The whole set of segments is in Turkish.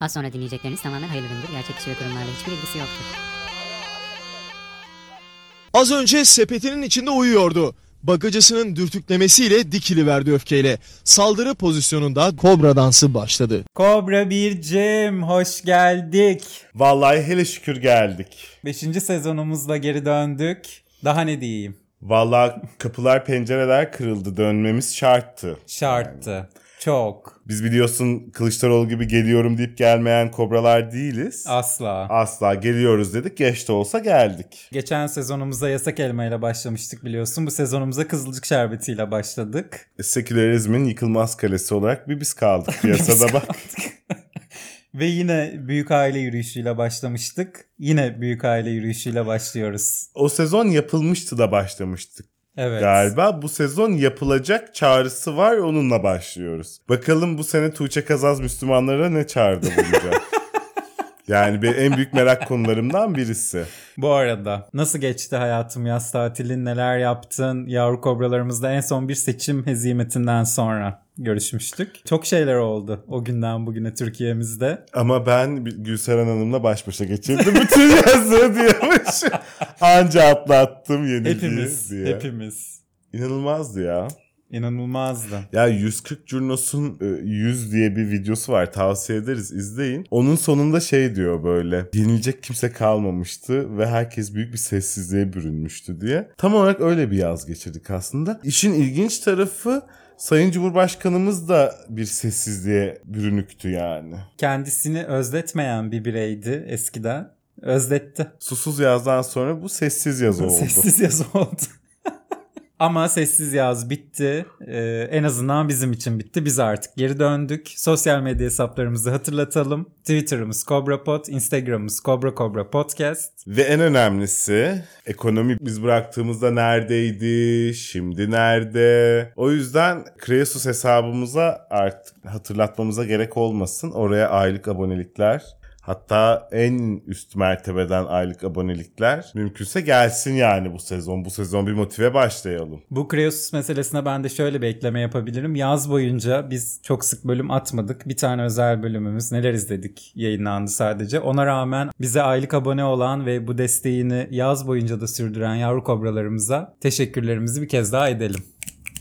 Az sonra dinleyecekleriniz tamamen hayırlı üründür. Gerçek kişi ve kurumlarla hiçbir ilgisi yoktur. Az önce sepetinin içinde uyuyordu. Bagacısının dürtüklemesiyle dikiliverdi öfkeyle. Saldırı pozisyonunda kobra dansı başladı. Kobra Bircim hoş geldik. Vallahi hele şükür geldik. Beşinci sezonumuzla geri döndük. Daha ne diyeyim? Vallahi kapılar pencereler kırıldı dönmemiz şarttı. Şarttı. Çok. Biz biliyorsun Kılıçdaroğlu gibi geliyorum deyip gelmeyen kobralar değiliz. Asla. Asla geliyoruz dedik geç de olsa geldik. Geçen sezonumuza yasak elma ile başlamıştık biliyorsun. Bu sezonumuza kızılcık şerbetiyle başladık. Sekülerizmin yıkılmaz kalesi olarak bir biz kaldık piyasada bak. Ve yine büyük aile yürüyüşüyle başlamıştık. Yine büyük aile yürüyüşüyle başlıyoruz. O sezon yapılmıştı da başlamıştık. Evet. Galiba bu sezon yapılacak çağrısı var onunla başlıyoruz. Bakalım bu sene Tuğçe Kazaz Müslümanlara ne çağrıda bulacak? yani bir en büyük merak konularımdan birisi. Bu arada nasıl geçti hayatım yaz tatilin neler yaptın? Yavru kobralarımızda en son bir seçim hezimetinden sonra görüşmüştük. Çok şeyler oldu o günden bugüne Türkiye'mizde. Ama ben Gülseren Hanım'la baş başa geçirdim bütün yazı diyormuş. Anca atlattım yenilgiyi Hepimiz, diye. hepimiz. İnanılmazdı ya. İnanılmazdı. Ya 140 Curnos'un e, 100 diye bir videosu var tavsiye ederiz izleyin. Onun sonunda şey diyor böyle yenilecek kimse kalmamıştı ve herkes büyük bir sessizliğe bürünmüştü diye. Tam olarak öyle bir yaz geçirdik aslında. İşin ilginç tarafı Sayın Cumhurbaşkanımız da bir sessizliğe bürünüktü yani. Kendisini özletmeyen bir bireydi eskiden. Özletti. Susuz yazdan sonra bu sessiz yaz oldu. Sessiz yaz oldu. Ama sessiz yaz bitti. Ee, en azından bizim için bitti. Biz artık geri döndük. Sosyal medya hesaplarımızı hatırlatalım. Twitter'ımız CobraPod, Instagram'ımız Cobra Cobra Podcast. Ve en önemlisi ekonomi biz bıraktığımızda neredeydi, şimdi nerede? O yüzden Kreasus hesabımıza artık hatırlatmamıza gerek olmasın. Oraya aylık abonelikler Hatta en üst mertebeden aylık abonelikler mümkünse gelsin yani bu sezon. Bu sezon bir motive başlayalım. Bu Kreosus meselesine ben de şöyle bir ekleme yapabilirim. Yaz boyunca biz çok sık bölüm atmadık. Bir tane özel bölümümüz neler izledik yayınlandı sadece. Ona rağmen bize aylık abone olan ve bu desteğini yaz boyunca da sürdüren yavru kobralarımıza teşekkürlerimizi bir kez daha edelim.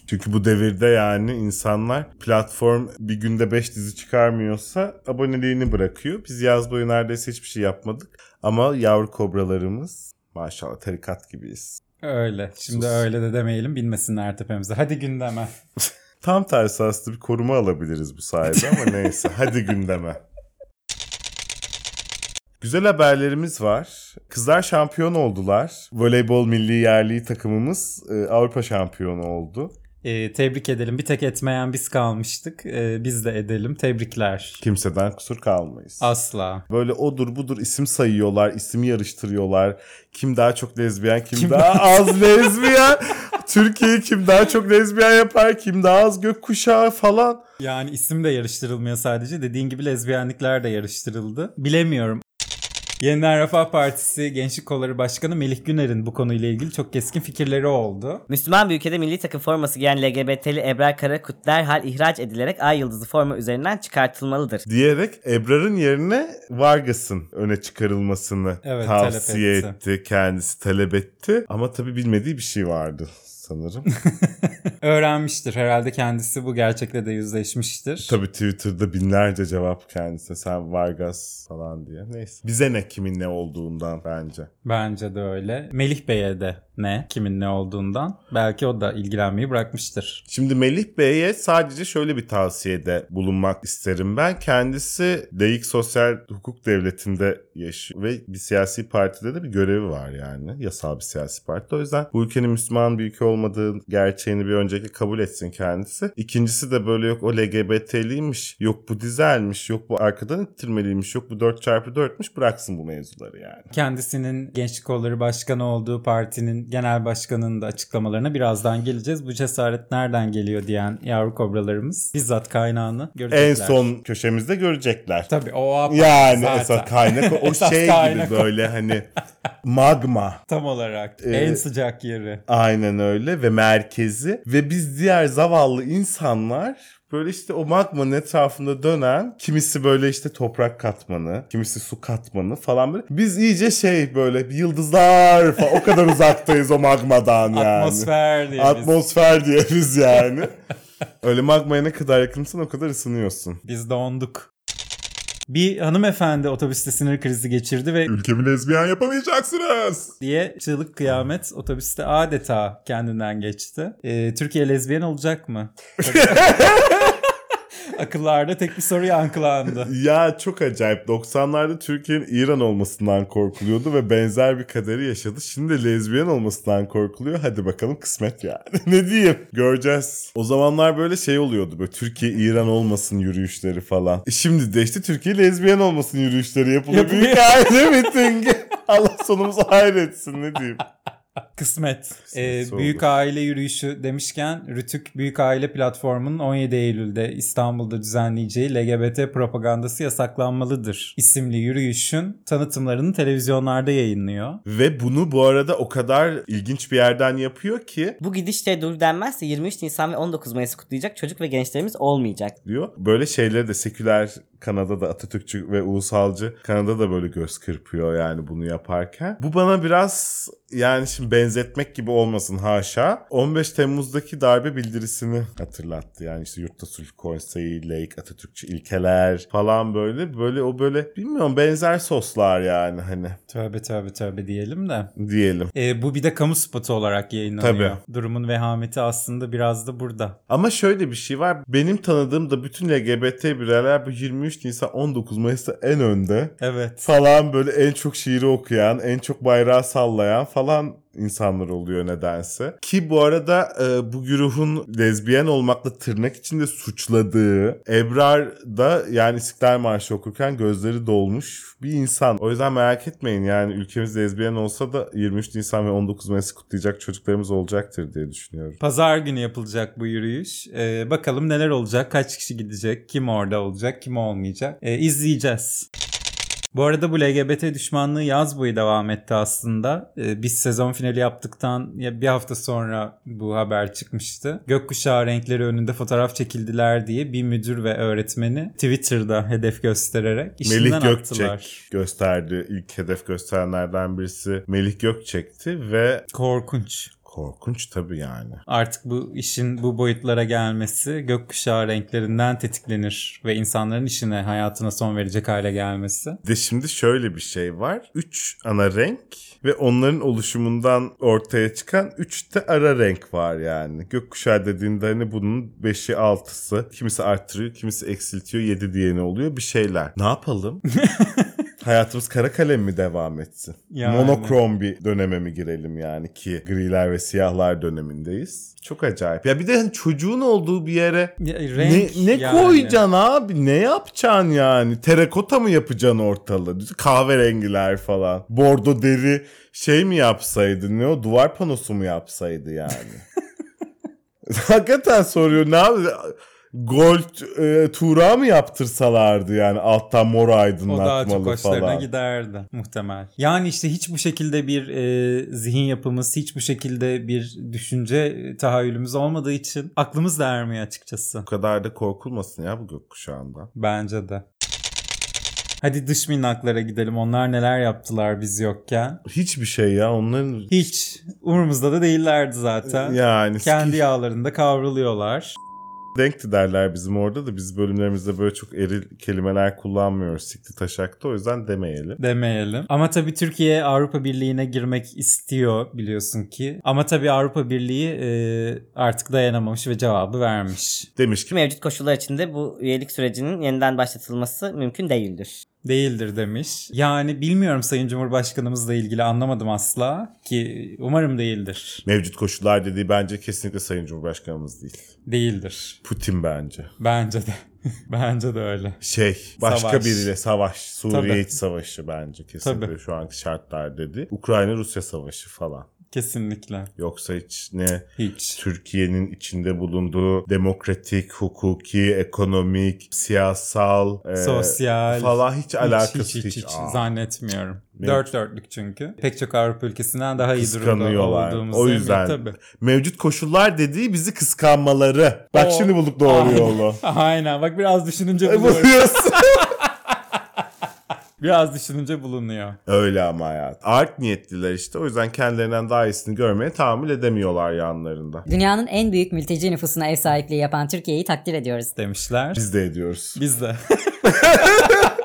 Çünkü bu devirde yani insanlar platform bir günde 5 dizi çıkarmıyorsa aboneliğini bırakıyor. Biz yaz boyu neredeyse hiçbir şey yapmadık. Ama yavru kobralarımız maşallah tarikat gibiyiz. Öyle. Şimdi Sus. öyle de demeyelim binmesinler tepemize. Hadi gündeme. Tam tersi aslında bir koruma alabiliriz bu sayede ama neyse hadi gündeme. Güzel haberlerimiz var. Kızlar şampiyon oldular. Voleybol milli yerli takımımız e, Avrupa şampiyonu oldu. Ee, tebrik edelim. Bir tek etmeyen biz kalmıştık. Ee, biz de edelim. Tebrikler. Kimseden kusur kalmayız. Asla. Böyle odur budur isim sayıyorlar, isim yarıştırıyorlar. Kim daha çok lezbiyen, kim, Kim daha az lezbiyen. Türkiye'yi kim daha çok lezbiyen yapar, kim daha az gökkuşağı falan. Yani isim de yarıştırılmıyor sadece. Dediğin gibi lezbiyenlikler de yarıştırıldı. Bilemiyorum. Yeniden Refah Partisi Gençlik Kolları Başkanı Melih Güner'in bu konuyla ilgili çok keskin fikirleri oldu. Müslüman bir ülkede milli takım forması giyen LGBT'li Ebrar Karakut derhal ihraç edilerek ay yıldızı forma üzerinden çıkartılmalıdır. Diyerek Ebrar'ın yerine Vargas'ın öne çıkarılmasını Evet, tavsiye etti. Kendisi talep etti. Ama tabii bilmediği bir şey vardı sanırım. Öğrenmiştir. Herhalde kendisi bu gerçekle de yüzleşmiştir. tabii Twitter'da binlerce cevap kendisine sen Vargas falan diye. Neyse. Bize ne kimin ne olduğundan bence. Bence de öyle. Melih Bey'e de ne? Kimin ne olduğundan. Belki o da ilgilenmeyi bırakmıştır. Şimdi Melih Bey'e sadece şöyle bir tavsiyede bulunmak isterim ben. Kendisi Layık Sosyal Hukuk Devleti'nde yaşıyor ve bir siyasi partide de bir görevi var yani. Yasal bir siyasi parti. O yüzden bu ülkenin Müslüman bir ülke olmadığı gerçeğini bir önceki kabul etsin kendisi. İkincisi de böyle yok o LGBT'liymiş, yok bu dizelmiş, yok bu arkadan ittirmeliymiş, yok bu 4x4'müş bıraksın bu mevzuları yani. Kendisinin Gençlik Kolları Başkanı olduğu partinin genel başkanının da açıklamalarına birazdan geleceğiz. Bu cesaret nereden geliyor diyen yavru kobralarımız bizzat kaynağını görecekler. En son köşemizde görecekler. Tabii o Yani zaten. esas kaynak o Esas şey kaynak gibi böyle hani magma. Tam olarak Ee, en sıcak yeri. Aynen öyle. Böyle ve merkezi ve biz diğer zavallı insanlar böyle işte o magmanın etrafında dönen kimisi böyle işte toprak katmanı, kimisi su katmanı falan böyle. Biz iyice şey böyle yıldızlar falan o kadar uzaktayız o magmadan yani. Atmosfer diye biz. Atmosfer diye biz yani. Öyle magmaya ne kadar yakınsın o kadar ısınıyorsun. Biz donduk. Bir hanımefendi otobüste sinir krizi geçirdi ve Ülkemi lezbiyen yapamayacaksınız. diye çığlık kıyamet otobüste adeta kendinden geçti. Ee, Türkiye lezbiyen olacak mı? Akıllarda tek bir soru yankılandı. Ya çok acayip. 90'larda Türkiye'nin İran olmasından korkuluyordu ve benzer bir kaderi yaşadı. Şimdi lezbiyen olmasından korkuluyor. Hadi bakalım kısmet yani. ne diyeyim? Göreceğiz. O zamanlar böyle şey oluyordu. Böyle Türkiye İran olmasın yürüyüşleri falan. E şimdi de işte Türkiye lezbiyen olmasın yürüyüşleri yapılıyor. Yapılıyor. Büyük aile mitingi. Allah sonumuzu hayretsin ne diyeyim. Kısmet. Ee, Kısmetse büyük olur. aile yürüyüşü demişken Rütük Büyük Aile Platformu'nun 17 Eylül'de İstanbul'da düzenleyeceği LGBT propagandası yasaklanmalıdır isimli yürüyüşün tanıtımlarını televizyonlarda yayınlıyor. Ve bunu bu arada o kadar ilginç bir yerden yapıyor ki Bu gidişte dur denmezse 23 Nisan ve 19 Mayıs'ı kutlayacak çocuk ve gençlerimiz olmayacak. diyor. Böyle şeyleri de seküler Kanada'da Atatürkçü ve ulusalcı Kanada da böyle göz kırpıyor yani bunu yaparken. Bu bana biraz yani şimdi benzetmek gibi olmasın haşa. 15 Temmuz'daki darbe bildirisini hatırlattı. Yani işte Yurtta Sulh Konseyi, Lake, Atatürkçü ilkeler falan böyle. Böyle o böyle bilmiyorum benzer soslar yani hani Tövbe tövbe tövbe diyelim de. diyelim. Ee, bu bir de kamu spotu olarak yayınlanıyor. Tabii. Durumun vehameti aslında biraz da burada. Ama şöyle bir şey var. Benim tanıdığım da bütün LGBT bireyler bu 23 Nisan 19 Mayıs'ta en önde. Evet. falan böyle en çok şiiri okuyan, en çok bayrağı sallayan falan insanlar oluyor nedense. Ki bu arada e, bu güruhun lezbiyen olmakla tırnak içinde suçladığı Ebrar da yani İstiklal Marşı okurken gözleri dolmuş bir insan. O yüzden merak etmeyin yani ülkemiz lezbiyen olsa da 23 Nisan ve 19 Mayıs'ı kutlayacak çocuklarımız olacaktır diye düşünüyorum. Pazar günü yapılacak bu yürüyüş. Ee, bakalım neler olacak, kaç kişi gidecek, kim orada olacak, kim olmayacak. Ee, izleyeceğiz. Bu arada bu LGBT düşmanlığı yaz boyu devam etti aslında. Ee, biz sezon finali yaptıktan ya bir hafta sonra bu haber çıkmıştı. Gökkuşağı renkleri önünde fotoğraf çekildiler diye bir müdür ve öğretmeni Twitter'da hedef göstererek işinden Melih Gökçek attılar. gösterdi. İlk hedef gösterenlerden birisi Melih Gökçek'ti ve Korkunç. Korkunç tabii yani. Artık bu işin bu boyutlara gelmesi gökkuşağı renklerinden tetiklenir ve insanların işine, hayatına son verecek hale gelmesi. De şimdi şöyle bir şey var. Üç ana renk ve onların oluşumundan ortaya çıkan üç de ara renk var yani. Gökkuşağı dediğinde hani bunun beşi altısı. Kimisi arttırıyor, kimisi eksiltiyor. Yedi diyeni oluyor bir şeyler. Ne yapalım? Hayatımız kara kalem mi devam etsin? Yani. Monokrom bir döneme mi girelim yani ki griler ve siyahlar dönemindeyiz. Çok acayip. Ya bir de hani çocuğun olduğu bir yere Ya, renk ne, ne yani. koyacaksın abi? Ne yapacaksın yani? Terakota mı yapacaksın ortalığı? Kahverengiler falan. Bordo deri şey mi yapsaydı? Ne o? Duvar panosu mu yapsaydı yani? Hakikaten soruyor. Ne abi? Gold e, tura mı yaptırsalardı yani alttan mor O aydınlatmalı daha çok hoşlarına falan. giderdi muhtemel. Yani işte hiç bu şekilde bir e, zihin yapımız, hiç bu şekilde bir düşünce tahayyülümüz olmadığı için aklımız da ermiyor açıkçası. Bu kadar da korkulmasın ya bu gökkuşağında. Bence de. Hadi dış minnaklara gidelim. Onlar neler yaptılar biz yokken. Hiçbir şey ya onların Hiç. Umurumuzda da değillerdi zaten. yani Kendi yağlarında kavruluyorlar. Denkti derler bizim orada da biz bölümlerimizde böyle çok eril kelimeler kullanmıyoruz sikti taşakta o yüzden demeyelim. Demeyelim. Ama tabii Türkiye Avrupa Birliği'ne girmek istiyor biliyorsun ki. Ama tabii Avrupa Birliği e, artık dayanamamış ve cevabı vermiş. Demiş ki Mevcut koşullar içinde bu üyelik sürecinin yeniden başlatılması mümkün değildir. Değildir demiş. Yani bilmiyorum Sayın Cumhurbaşkanımızla ilgili anlamadım asla ki umarım değildir. mevcut koşullar dediği bence kesinlikle Sayın Cumhurbaşkanımız değil. Değildir. Putin bence. Bence de. Bence de öyle. Şey başka Savaş. biriyle savaş. Suriye Tabii. iç savaşı bence kesinlikle Tabii. şu anki şartlar dedi. Ukrayna Rusya savaşı falan. Kesinlikle. Yoksa hiç ne Hiç. Türkiye'nin içinde bulunduğu demokratik, hukuki, ekonomik, siyasal, e, Sosyal. falan hiç, alakası hiç, hiç, hiç, Aa, zannetmiyorum. Mevcut. Dört dörtlük çünkü. Pek çok Avrupa ülkesinden daha iyi durumda olduğumuzu O yüzden. tabii. Mevcut koşullar dediği bizi kıskanmaları. Bak O- şimdi bulduk doğru Aynen. yolu. Aynen bak biraz düşününce E. Buluyorsun. Biraz düşününce bulunuyor. Öyle ama hayat. Art niyetliler işte. O yüzden kendilerinden daha iyisini görmeye tahammül edemiyorlar yanlarında. Dünyanın en büyük mülteci nüfusuna ev sahipliği yapan Türkiye'yi takdir ediyoruz. Demişler. Biz de ediyoruz. Biz de.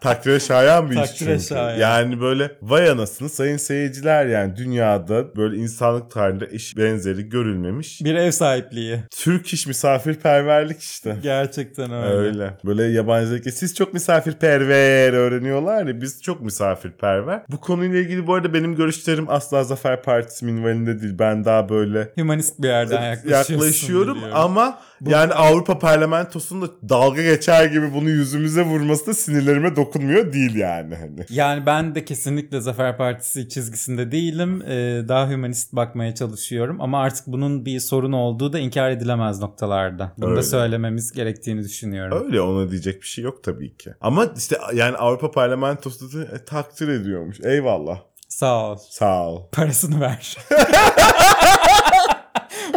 Takdire şayan bir iş Takdire çünkü. şayan. Yani böyle vay anasını sayın seyirciler yani dünyada böyle insanlık tarihinde eş benzeri görülmemiş. Bir ev sahipliği. Türk iş misafirperverlik işte. Gerçekten öyle. Öyle. Böyle yabancı ülke. Siz çok misafirperver öğreniyorlar ya biz çok misafirperver. Bu konuyla ilgili bu arada benim görüşlerim asla Zafer Partisi minvalinde değil. Ben daha böyle Humanist bir yerden yaklaşıyorum biliyorum. ama yani Avrupa Parlamentosunda dalga geçer gibi bunu yüzümüze vurması da sinirlerime dokunmuyor değil yani. Hani. Yani ben de kesinlikle Zafer Partisi çizgisinde değilim. Ee, daha hümanist bakmaya çalışıyorum. Ama artık bunun bir sorun olduğu da inkar edilemez noktalarda. Bunu Öyle. da söylememiz gerektiğini düşünüyorum. Öyle ona diyecek bir şey yok tabii ki. Ama işte yani Avrupa Parlamentosu da e, takdir ediyormuş. Eyvallah. Sağ ol. Sağ ol. Parasını ver.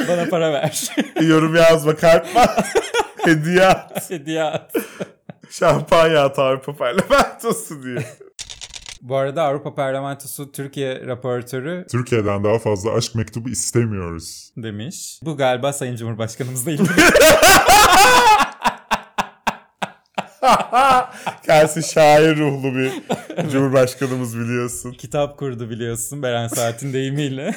Bana para ver. Yorum yazma kalkma. Hediye at. Hediye at. Şampanya at Avrupa Parlamentosu diye. Bu arada Avrupa Parlamentosu Türkiye raportörü Türkiye'den daha fazla aşk mektubu istemiyoruz. demiş. Bu galiba Sayın Cumhurbaşkanımızla ilgili. Kendisi şair ruhlu bir cumhurbaşkanımız biliyorsun. Kitap kurdu biliyorsun Beren Saat'in deyimiyle.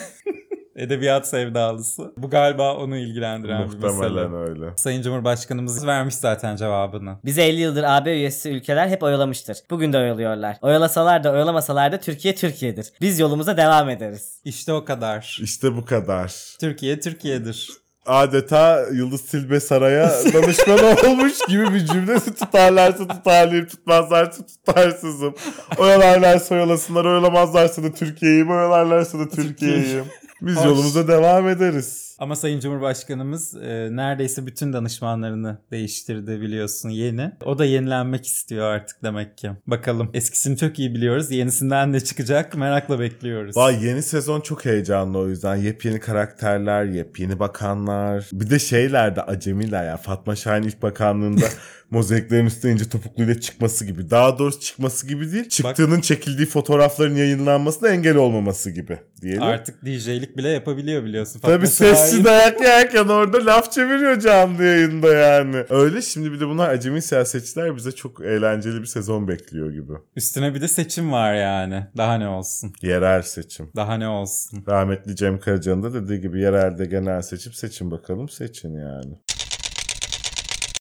Edebiyat sevdalısı. Bu galiba onu ilgilendiren bir mesele. Muhtemelen öyle. Sayın Cumhurbaşkanımız vermiş zaten cevabını. Bizi 50 yıldır AB üyesi ülkeler hep oyalamıştır. Bugün de oyalıyorlar. Oyalasalar da oyalamasalar da Türkiye Türkiye'dir. Biz yolumuza devam ederiz. İşte o kadar. İşte bu kadar. Türkiye Türkiye'dir. Adeta Yıldız Tilbe Saray'a danışman olmuş gibi bir cümle tutarlarsa tutarlıyım, tutmazlarsa tutarsızım. Oyalarlarsa oyalasınlar, oyalamazlarsa da Türkiye'yim, oyalarlarsa da Türkiye'yim. Biz Hoş. yolumuza devam ederiz. Ama Sayın Cumhurbaşkanımız e, neredeyse bütün danışmanlarını değiştirdi biliyorsun yeni. O da yenilenmek istiyor artık demek ki. Bakalım eskisini çok iyi biliyoruz. Yenisinden ne çıkacak merakla bekliyoruz. Vay yeni sezon çok heyecanlı o yüzden. Yepyeni karakterler, yepyeni bakanlar. Bir de şeyler de acemiler ya. Fatma Şahin ilk bakanlığında mozaiklerin üstüne ince topukluyla çıkması gibi. Daha doğrusu çıkması gibi değil. Çıktığının çekildiği fotoğrafların yayınlanmasına engel olmaması gibi diyelim. Artık DJ'lik bile yapabiliyor biliyorsun. Tabii Fatma sessiz Şahin. dayak yerken orada laf çeviriyor canlı yayında yani. Öyle şimdi bir de bunlar acemi siyasetçiler bize çok eğlenceli bir sezon bekliyor gibi. Üstüne bir de seçim var yani. Daha ne olsun. Yerel seçim. Daha ne olsun. Rahmetli Cem Karaca'nın da dediği gibi yerelde genel seçim seçin bakalım seçin yani.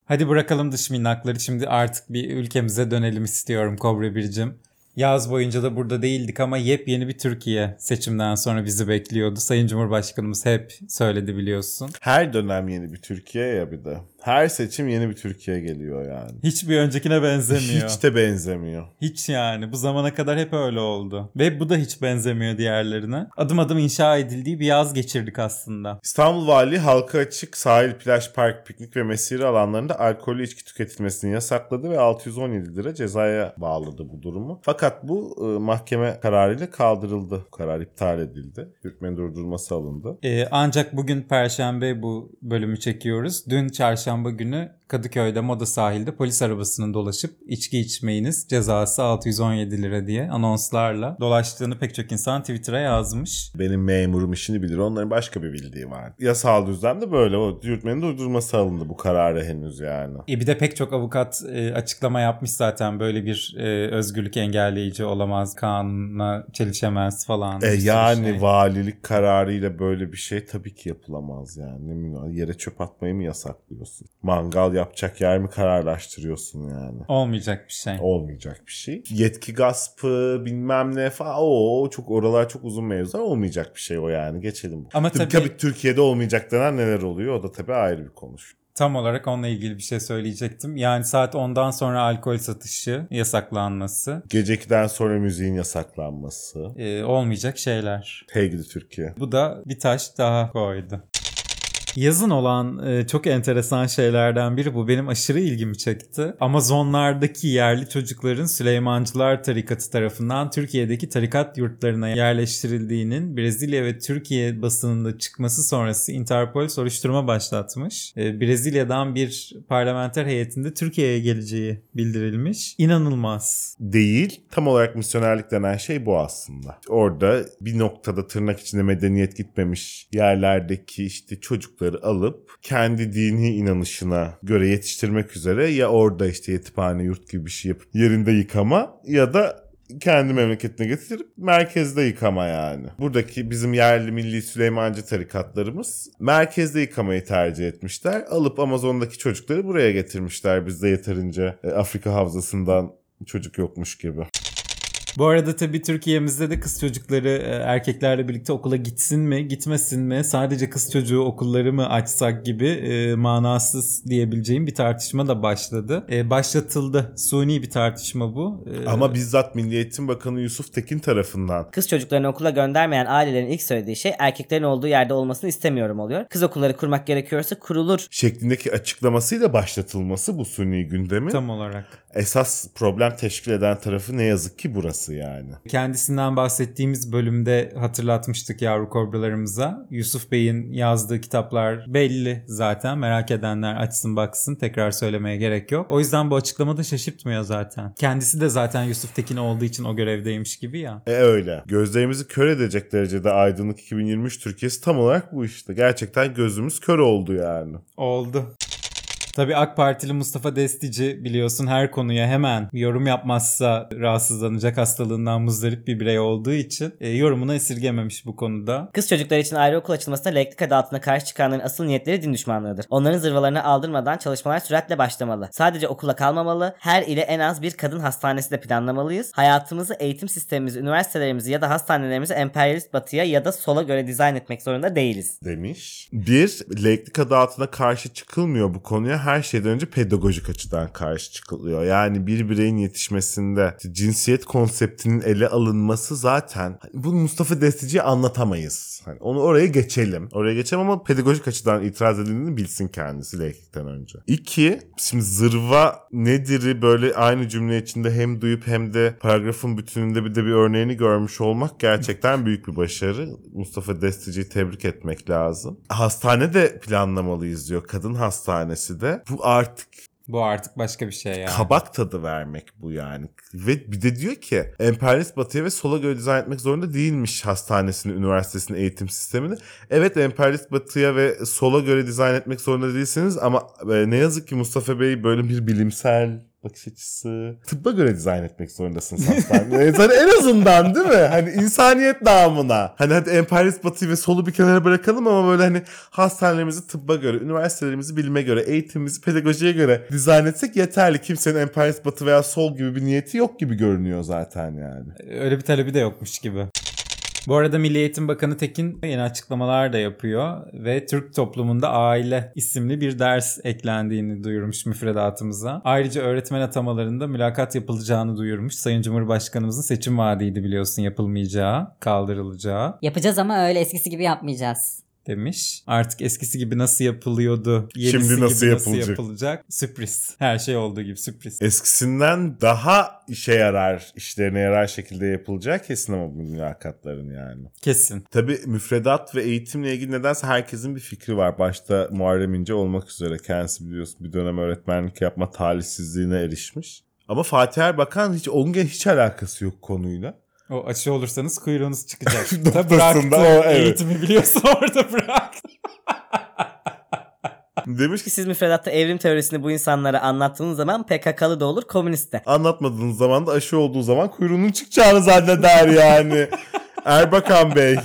Hadi bırakalım dış minnakları. Şimdi artık bir ülkemize dönelim istiyorum Kobra Bircim. Yaz boyunca da burada değildik ama yepyeni bir Türkiye seçimden sonra bizi bekliyordu. Sayın Cumhurbaşkanımız hep söyledi biliyorsun. Her dönem yeni bir Türkiye ya bir de. Her seçim yeni bir Türkiye geliyor yani. Hiçbir öncekine benzemiyor. Hiç de benzemiyor. Hiç yani. Bu zamana kadar hep öyle oldu. Ve bu da hiç benzemiyor diğerlerine. Adım adım inşa edildiği bir yaz geçirdik aslında. İstanbul Vali halka açık sahil, plaj, park, piknik ve mesire alanlarında alkollü içki tüketilmesini yasakladı ve 617 lira cezaya bağladı bu durumu. Fakat bu e, mahkeme kararıyla kaldırıldı. Bu karar iptal edildi. Hükmen durdurması alındı. Ee, ancak bugün Perşembe bu bölümü çekiyoruz. Dün Çarşamba günü Kadıköy'de Moda sahilde polis arabasının dolaşıp içki içmeyiniz cezası 617 lira diye anonslarla dolaştığını pek çok insan Twitter'a yazmış. Benim memurum işini bilir. Onların başka bir bildiği var. Yasal düzlemde böyle. O yürütmenin durdurması alındı bu kararı henüz yani. E bir de pek çok avukat e, açıklama yapmış zaten böyle bir e, özgürlük engelleyici olamaz, kanuna çelişemez falan. E yani şey. valilik kararıyla böyle bir şey tabii ki yapılamaz yani. Yere çöp atmayı mı yasaklıyorsun? Mangal yapacak yer mi kararlaştırıyorsun yani? Olmayacak bir şey. Olmayacak bir şey. Yetki gaspı bilmem ne falan. O çok oralar çok uzun mevzular. Olmayacak bir şey o yani. Geçelim. Ama tabii, tabii- Türkiye'de olmayacak denen neler oluyor? O da tabii ayrı bir konuş. Tam olarak onunla ilgili bir şey söyleyecektim. Yani saat 10'dan sonra alkol satışı yasaklanması Gece 2'den sonra müziğin yasaklanması. e, olmayacak şeyler. Hey gidi Türkiye. Bu da bir taş daha koydu. Yazın olan e, çok enteresan şeylerden biri bu. Benim aşırı ilgimi çekti. Amazonlardaki yerli çocukların Süleymancılar Tarikatı tarafından Türkiye'deki tarikat yurtlarına yerleştirildiğinin Brezilya ve Türkiye basınında çıkması sonrası Interpol soruşturma başlatmış. E, Brezilya'dan bir parlamenter heyetinde Türkiye'ye geleceği bildirilmiş. İnanılmaz. Değil. Tam olarak misyonerlik denen şey bu aslında. Orada bir noktada tırnak içinde medeniyet gitmemiş yerlerdeki işte çocukları alıp kendi dini inanışına göre yetiştirmek üzere ya orada işte yetişhane yurt gibi bir şey yapıp yerinde yıkama ya da kendi memleketine getirip merkezde yıkama yani. Buradaki bizim yerli milli Süleymancı tarikatlarımız merkezde yıkamayı tercih etmişler. Alıp Amazon'daki çocukları buraya getirmişler bizde yeterince e, Afrika havzasından çocuk yokmuş gibi. Bu arada tabii Türkiye'mizde de kız çocukları e, erkeklerle birlikte okula gitsin mi, gitmesin mi, sadece kız çocuğu okulları mı açsak gibi e, manasız diyebileceğim bir tartışma da başladı. E, başlatıldı. Suni bir tartışma bu. E, Ama bizzat Milli Eğitim Bakanı Yusuf Tekin tarafından Kız çocuklarını okula göndermeyen ailelerin ilk söylediği şey erkeklerin olduğu yerde olmasını istemiyorum oluyor. Kız okulları kurmak gerekiyorsa kurulur. şeklindeki açıklamasıyla başlatılması bu suni gündemi tam olarak. esas problem teşkil eden tarafı ne yazık ki burası yani. Kendisinden bahsettiğimiz bölümde hatırlatmıştık yavru kobralarımıza. Yusuf Bey'in yazdığı kitaplar belli zaten. Merak edenler açsın baksın. Tekrar söylemeye gerek yok. O yüzden bu açıklama da şaşırtmıyor zaten. Kendisi de zaten Yusuf Tekin olduğu için o görevdeymiş gibi ya. E öyle. Gözlerimizi kör edecek derecede aydınlık 2023 Türkiye'si tam olarak bu işte. Gerçekten gözümüz kör oldu yani. Oldu. Tabii AK Partili Mustafa Destici biliyorsun her konuya hemen yorum yapmazsa rahatsızlanacak hastalığından muzdarip bir birey olduğu için e, yorumunu esirgememiş bu konuda. Kız çocukları için ayrı okul açılmasına laiklik adı altında karşı çıkanların asıl niyetleri din düşmanlığıdır. Onların zırvalarını aldırmadan çalışmalar süratle başlamalı. Sadece okula kalmamalı, her ile en az bir kadın hastanesi de planlamalıyız. Hayatımızı, eğitim sistemimizi, üniversitelerimizi ya da hastanelerimizi emperyalist batıya ya da sola göre dizayn etmek zorunda değiliz. demiş. Bir, laiklik adı altına karşı çıkılmıyor bu konuya. Her şeyden önce pedagojik açıdan karşı çıkılıyor. Yani bir bireyin yetişmesinde cinsiyet konseptinin ele alınması zaten hani bu Mustafa Destici'yi anlatamayız. Hani onu oraya geçelim. Oraya geçelim ama pedagojik açıdan itiraz edildiğini bilsin kendisi laiklikten önce. İki, şimdi zırva nedir'i böyle aynı cümle içinde hem duyup hem de paragrafın bütününde bir de bir örneğini görmüş olmak gerçekten büyük bir başarı. Mustafa Destici'yi tebrik etmek lazım. Hastane de planlamalıyız diyor. Kadın hastanesi de. Bu artık Bu artık başka bir şey yani. kabak tadı vermek bu yani. Ve bir de diyor ki emperyalist batıya ve sola göre dizayn etmek zorunda değilmiş hastanesini, üniversitesini, eğitim sistemini. Evet emperyalist batıya ve sola göre dizayn etmek zorunda değilsiniz ama e, ne yazık ki Mustafa Bey böyle bir bilimsel bakış açısı. Tıbba göre dizayn etmek zorundasınız hastaneyi. en azından değil mi? Hani insaniyet namına. Hani hadi emperyalist batıyı ve solu bir kenara bırakalım ama böyle hani hastanelerimizi tıbba göre, üniversitelerimizi bilime göre, eğitimimizi pedagojiye göre dizayn etsek yeterli. Kimsenin emperyalist batı veya sol gibi bir niyeti yok gibi görünüyor zaten yani. Öyle bir talebi de yokmuş gibi. Bu arada Milli Eğitim Bakanı Tekin yeni açıklamalar da yapıyor ve Türk toplumunda aile isimli bir ders eklendiğini duyurmuş müfredatımıza. Ayrıca öğretmen atamalarında mülakat yapılacağını duyurmuş. Sayın Cumhurbaşkanımızın seçim vaadiydi biliyorsun yapılmayacağı, kaldırılacağı Yapacağız ama öyle eskisi gibi yapmayacağız. Demiş. Artık eskisi gibi nasıl yapılıyordu, yenisi Şimdi nasıl gibi yapılacak? nasıl yapılacak? Sürpriz. Her şey olduğu gibi sürpriz. Eskisinden daha işe yarar, işlerine yarar şekilde yapılacak kesin ama bu mülakatların yani. Kesin. Tabii müfredat ve eğitimle ilgili nedense herkesin bir fikri var. Başta Muharrem İnce olmak üzere kendisi biliyorsun bir dönem öğretmenlik yapma talihsizliğine erişmiş. Ama Fatih Erbakan hiç onun hiç alakası yok konuyla. O aşı olursanız kuyruğunuz çıkacak. Bıraktı. o, evet. Eğitimi biliyorsun orada bırak. Demiş ki Siz müfredatta evrim teorisini bu insanlara anlattığınız zaman PKK'lı da olur, komünist de. anlatmadığınız zaman da aşı olduğu zaman kuyruğunun çıkacağını zanneder yani. Erbakan Bey.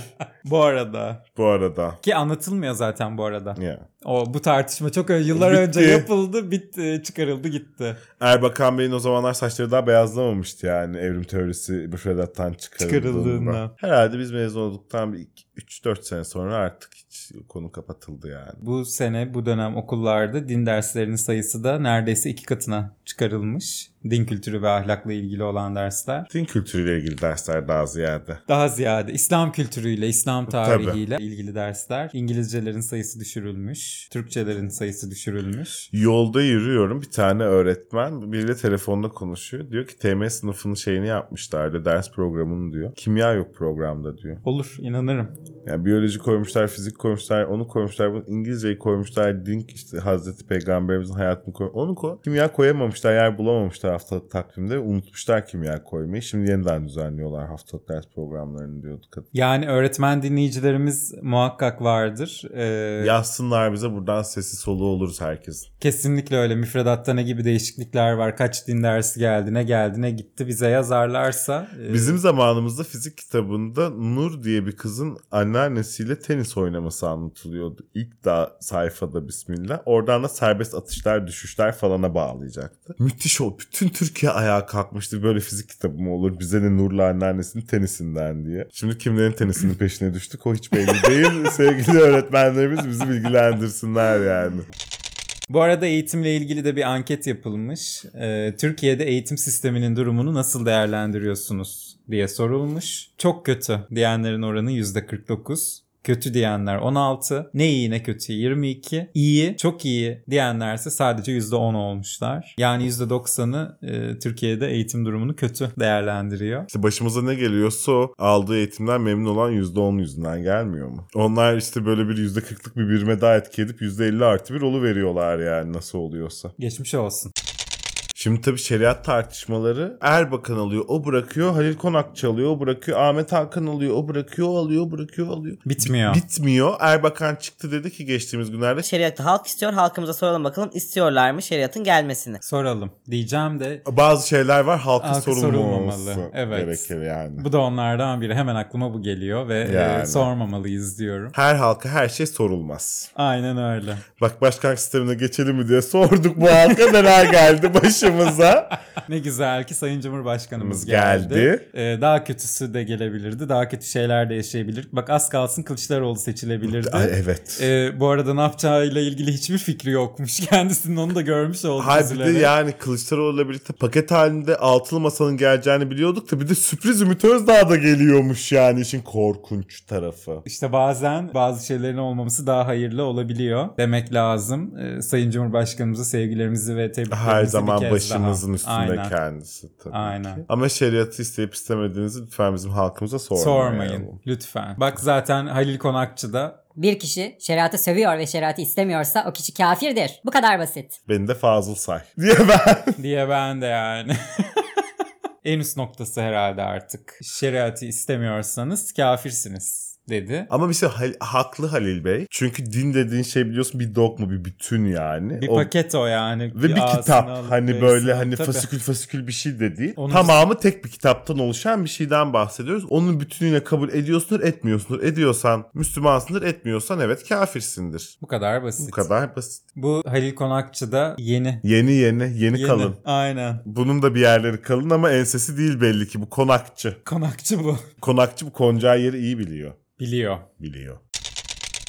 Bu arada. Bu arada. Ki anlatılmıyor zaten bu arada. Ya. O bu tartışma çok yıllar Bitti. önce yapıldı, bitti, çıkarıldı, gitti. Erbakan Bey'in o zamanlar saçları daha beyazlamamıştı yani evrim teorisi müfredattan çıkarıldığında. Çıkarıldığında. Herhalde biz mezun olduktan bir 3-4 sene sonra artık hiç konu kapatıldı yani. Bu sene bu dönem okullarda din derslerinin sayısı da neredeyse iki katına çıkarılmış. Din kültürü ve ahlakla ilgili olan dersler. Din kültürüyle ilgili dersler daha ziyade. Daha ziyade İslam kültürüyle, İslam tarihiyle ilgili dersler. İngilizcelerin sayısı düşürülmüş. Türkçelerin sayısı düşürülmüş. Yolda yürüyorum bir tane öğretmen biriyle telefonda konuşuyor. Diyor ki TM sınıfının şeyini yapmışlardı ders programını diyor. Kimya yok programda diyor. Olur, inanırım. Yani biyoloji koymuşlar, fizik koymuşlar, onu koymuşlar, bunu İngilizceyi koymuşlar, din işte Hazreti Peygamberimizin hayatını koy. Onu koy. Kimya koyamamışlar, yer bulamamışlar haftalık takvimde. Unutmuşlar kimya koymayı. Şimdi yeniden düzenliyorlar haftalık ders programlarını diyordu kadın. Yani öğretmen dinleyicilerimiz muhakkak vardır. Ee, Yazsınlar bize buradan sesi soluğu oluruz herkesin. Kesinlikle öyle. Müfredatta ne gibi değişiklikler var? Kaç din dersi geldi, ne geldi, ne gitti bize yazarlarsa. e, Bizim zamanımızda fizik kitabında Nur diye bir kızın anneannesiyle tenis oynaması anlatılıyordu. İlk da sayfada bismillah. Oradan da serbest atışlar, düşüşler falana bağlayacaktı. Müthiş o. Bütün Türkiye ayağa kalkmıştı. Böyle fizik kitabı mı olur? Bize de Nur'la anneannesinin tenisinden diye. Şimdi kimlerin tenisinin peşine düştük o hiç belli değil. Sevgili öğretmenlerimiz bizi bilgilendirsinler yani. Bu arada eğitimle ilgili de bir anket yapılmış. Ee, Türkiye'de eğitim sisteminin durumunu nasıl değerlendiriyorsunuz diye sorulmuş. Çok kötü diyenlerin oranı %49. Kötü diyenler 16. Ne iyi ne kötü 22. İyi, çok iyi diyenlerse sadece %10 olmuşlar. Yani %90'ı e, Türkiye'de eğitim durumunu kötü değerlendiriyor. İşte başımıza ne geliyorsa o aldığı eğitimden memnun olan %10 yüzünden gelmiyor mu? Onlar işte böyle bir %40'lık bir birime daha etki edip %50 artı bir olu veriyorlar yani nasıl oluyorsa. Geçmiş olsun. Şimdi tabii şeriat tartışmaları Erbakan alıyor, o bırakıyor. Halil Konakçı alıyor, o bırakıyor. Ahmet Hakan alıyor, o bırakıyor, o alıyor, bırakıyor, alıyor. Bitmiyor. Bitmiyor. Erbakan çıktı dedi ki geçtiğimiz günlerde Şeriatı halk istiyor. Halkımıza soralım bakalım istiyorlar mı şeriatın gelmesini? Soralım. Diyeceğim de bazı şeyler var halkın Halkı sorulmaması sorulmamalı. Evet. gerekir yani. bu da onlardan biri. Hemen aklıma bu geliyor ve e, Yani. sormamalıyız diyorum. Her halka her şey sorulmaz. Aynen öyle. Bak başkanlık sistemine geçelim mi diye sorduk bu halka neler geldi başımıza. Ne güzel ki Sayın Cumhurbaşkanımız Geldi. geldi. Ee, daha kötüsü de gelebilirdi. Daha kötü şeyler de yaşayabilir. Bak az kalsın Kılıçdaroğlu seçilebilirdi. Ay, evet. Ee, bu arada ne yapacağıyla ilgili hiçbir fikri yokmuş. Kendisinin onu da görmüş olduk. Hayır bir de yani Kılıçdaroğlu'yla birlikte paket halinde altılı masanın geleceğini biliyorduk da bir de sürpriz Ümit Özdağ da geliyormuş yani işin korkunç tarafı. İşte bazen bazı şeylerin olmaması daha hayırlı olabiliyor demek lazım. Ee, Sayın Cumhurbaşkanımıza sevgilerimizi ve tebriklerimizi Her bir zaman kez başımızın daha. üstünde Aynen. kendisi tabii Aynen. ki. Ama şeriatı isteyip istemediğinizi lütfen bizim halkımıza sormayın. Sormayın lütfen. Bak zaten Halil Konakçı da Bir kişi şeriatı sövüyor ve şeriatı istemiyorsa o kişi kafirdir. Bu kadar basit. Beni de Fazıl say diye ben. diye ben de yani. en üst noktası herhalde artık. Şeriatı istemiyorsanız kafirsiniz dedi. Ama bir şey Hal- haklı Halil Bey. Çünkü din dediğin şey biliyorsun bir dogma bir bütün yani. Bir O- paket o yani. Ve bir kitap hani birisine- böyle hani Tabii. fasikül fasikül bir şey de değil. Onu- Tamamı tek bir kitaptan oluşan bir şeyden bahsediyoruz. Onun bütünüyle kabul ediyorsundur etmiyorsundur. Ediyorsan Müslümansındır etmiyorsan evet kafirsindir. Bu kadar basit. Bu kadar basit. Bu Halil Konakçı da yeni. Yeni yeni yeni, Yeni. kalın. Aynen. Bunun da bir yerleri kalın ama ensesi değil belli ki bu konakçı. Konakçı bu. Konakçı bu konacağı yeri iyi biliyor. Biliyor. Biliyor.